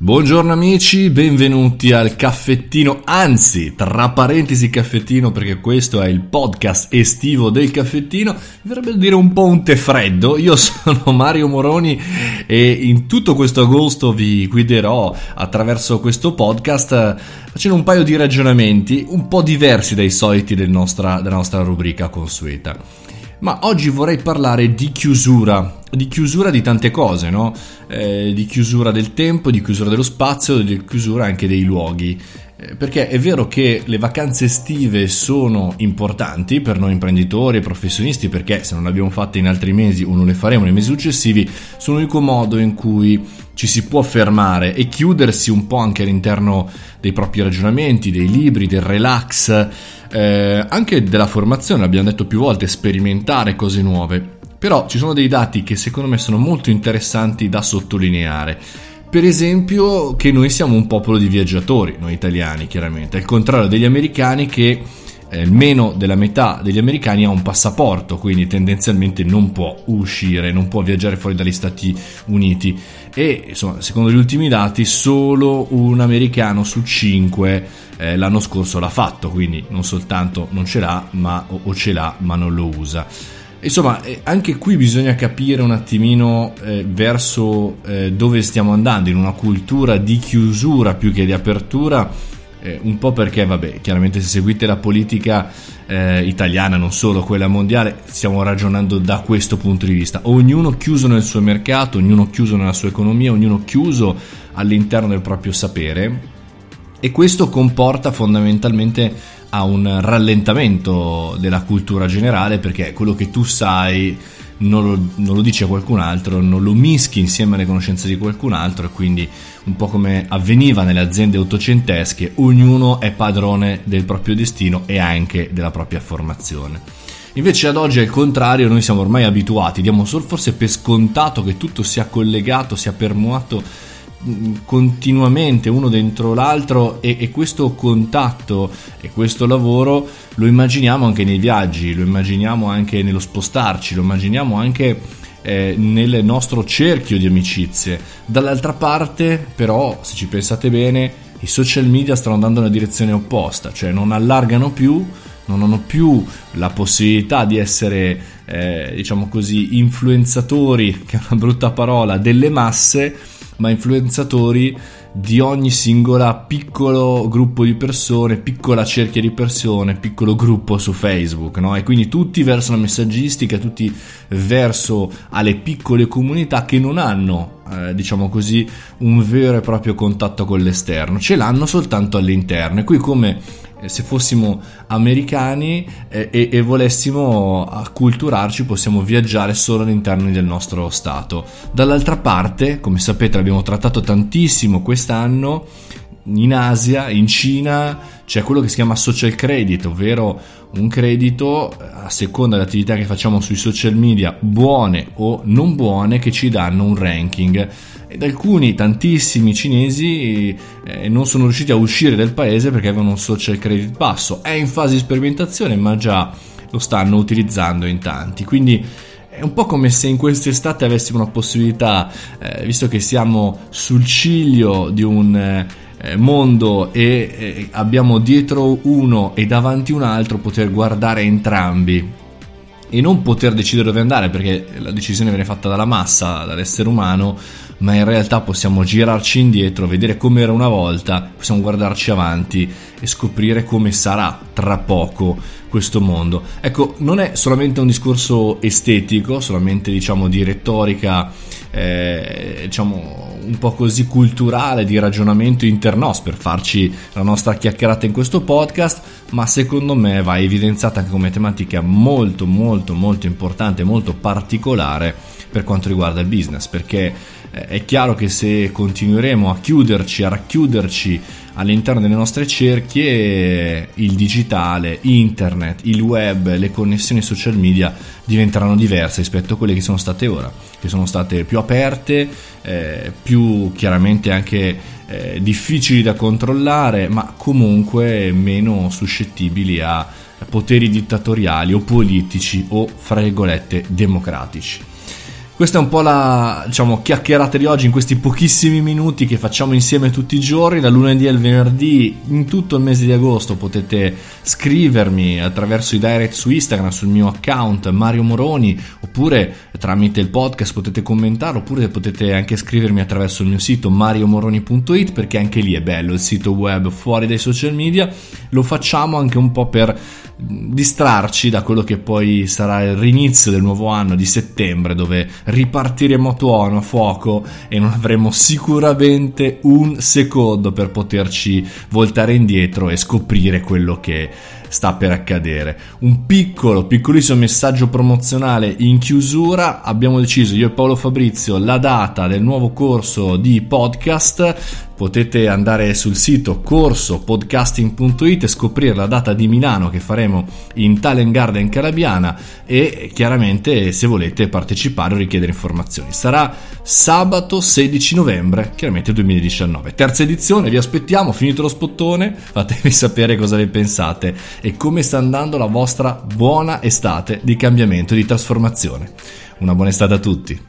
Buongiorno amici, benvenuti al caffettino, anzi, tra parentesi caffettino perché questo è il podcast estivo del caffettino, mi verrebbe dire un po' un tè freddo, io sono Mario Moroni e in tutto questo agosto vi guiderò attraverso questo podcast facendo un paio di ragionamenti un po' diversi dai soliti del nostra, della nostra rubrica consueta. Ma oggi vorrei parlare di chiusura, di chiusura di tante cose, no? Eh, di chiusura del tempo, di chiusura dello spazio, di chiusura anche dei luoghi. Eh, perché è vero che le vacanze estive sono importanti per noi imprenditori e professionisti, perché se non le abbiamo fatte in altri mesi o non le faremo nei mesi successivi, sono l'unico modo in cui ci si può fermare e chiudersi un po' anche all'interno dei propri ragionamenti, dei libri, del relax eh, anche della formazione, l'abbiamo detto più volte, sperimentare cose nuove. Però ci sono dei dati che secondo me sono molto interessanti da sottolineare. Per esempio che noi siamo un popolo di viaggiatori, noi italiani chiaramente, al contrario degli americani che eh, meno della metà degli americani ha un passaporto, quindi tendenzialmente non può uscire, non può viaggiare fuori dagli Stati Uniti e insomma, secondo gli ultimi dati solo un americano su cinque eh, l'anno scorso l'ha fatto, quindi non soltanto non ce l'ha, ma o, o ce l'ha, ma non lo usa. Insomma, eh, anche qui bisogna capire un attimino eh, verso eh, dove stiamo andando, in una cultura di chiusura più che di apertura eh, un po' perché, vabbè, chiaramente se seguite la politica eh, italiana, non solo quella mondiale, stiamo ragionando da questo punto di vista. Ognuno chiuso nel suo mercato, ognuno chiuso nella sua economia, ognuno chiuso all'interno del proprio sapere e questo comporta fondamentalmente a un rallentamento della cultura generale perché quello che tu sai non lo, non lo dice qualcun altro, non lo mischi insieme alle conoscenze di qualcun altro e quindi un po' come avveniva nelle aziende ottocentesche, ognuno è padrone del proprio destino e anche della propria formazione. Invece ad oggi è il contrario, noi siamo ormai abituati, diamo forse per scontato che tutto sia collegato, sia permuato continuamente uno dentro l'altro e, e, questo contatto e questo lavoro lo immaginiamo anche nei viaggi, lo immaginiamo anche nello spostarci, lo immaginiamo anche eh, nel nostro cerchio di amicizie. Dall'altra parte però, se ci pensate bene, i social media stanno andando nella direzione opposta, cioè non allargano più, non hanno più la possibilità di essere, eh, diciamo così, influenzatori, che è una brutta parola, delle masse, ma influenzatori di ogni singola piccolo gruppo di persone, piccola cerchia di persone, piccolo gruppo su Facebook, no? E quindi tutti verso la messaggistica, tutti verso alle piccole comunità che non hanno, eh, diciamo così, un vero e proprio contatto con l'esterno, ce l'hanno soltanto all'interno. E qui come se fossimo americani eh, e, e, volessimo acculturarci possiamo viaggiare solo all'interno del nostro stato. Dall'altra parte, come sapete abbiamo trattato tantissimo quest'anno, in Asia, in Cina, c'è quello che si chiama social credit, ovvero un credito a seconda dell'attività che facciamo sui social media, buone o non buone, che ci danno un ranking ed alcuni, tantissimi cinesi eh, non sono riusciti a uscire dal paese perché avevano un social credit basso. È in fase di sperimentazione, ma già lo stanno utilizzando in tanti. Quindi è un po' come se in quest'estate avessimo una possibilità, eh, visto che siamo sul ciglio di un eh, mondo e eh, abbiamo dietro uno e davanti un altro, poter guardare entrambi e non poter decidere dove andare perché la decisione viene fatta dalla massa, dall'essere umano ma in realtà possiamo girarci indietro, vedere come era una volta, possiamo guardarci avanti e scoprire come sarà tra poco questo mondo. Ecco, non è solamente un discorso estetico, solamente diciamo di retorica, eh, diciamo un po' così culturale, di ragionamento internos per farci la nostra chiacchierata in questo podcast, ma secondo me va evidenziata anche come tematica molto molto molto importante, molto particolare per quanto riguarda il business, perché eh, è chiaro che se continueremo a chiuderci, a racchiuderci all'interno delle nostre cerchie, il digitale, internet, il web, le connessioni social media diventeranno diverse rispetto a quelle che sono state ora, che sono state più aperte, eh, più chiaramente anche eh, difficili da controllare, ma comunque meno suscettibili a poteri dittatoriali o politici o, fra virgolette, democratici. Questa è un po' la diciamo, chiacchierata di oggi in questi pochissimi minuti che facciamo insieme tutti i giorni, dal lunedì al venerdì, in tutto il mese di agosto potete scrivermi attraverso i direct su Instagram, sul mio account Mario Moroni, oppure tramite il podcast potete commentare, oppure potete anche scrivermi attraverso il mio sito mariomoroni.it perché anche lì è bello il sito web fuori dai social media, lo facciamo anche un po' per distrarci da quello che poi sarà il rinizio del nuovo anno di settembre dove ripartiremo a tuono, a fuoco e non avremo sicuramente un secondo per poterci voltare indietro e scoprire quello che sta per accadere. Un piccolo, piccolissimo messaggio promozionale in chiusura. Abbiamo deciso io e Paolo Fabrizio la data del nuovo corso di podcast. Potete andare sul sito corsopodcasting.it e scoprire la data di Milano che faremo in Talent Garden Calabiana e chiaramente se volete partecipare o richiedere informazioni. Sarà sabato 16 novembre, chiaramente 2019. Terza edizione, vi aspettiamo, finito lo spottone, fatemi sapere cosa ne pensate e come sta andando la vostra buona estate di cambiamento e di trasformazione. Una buona estate a tutti!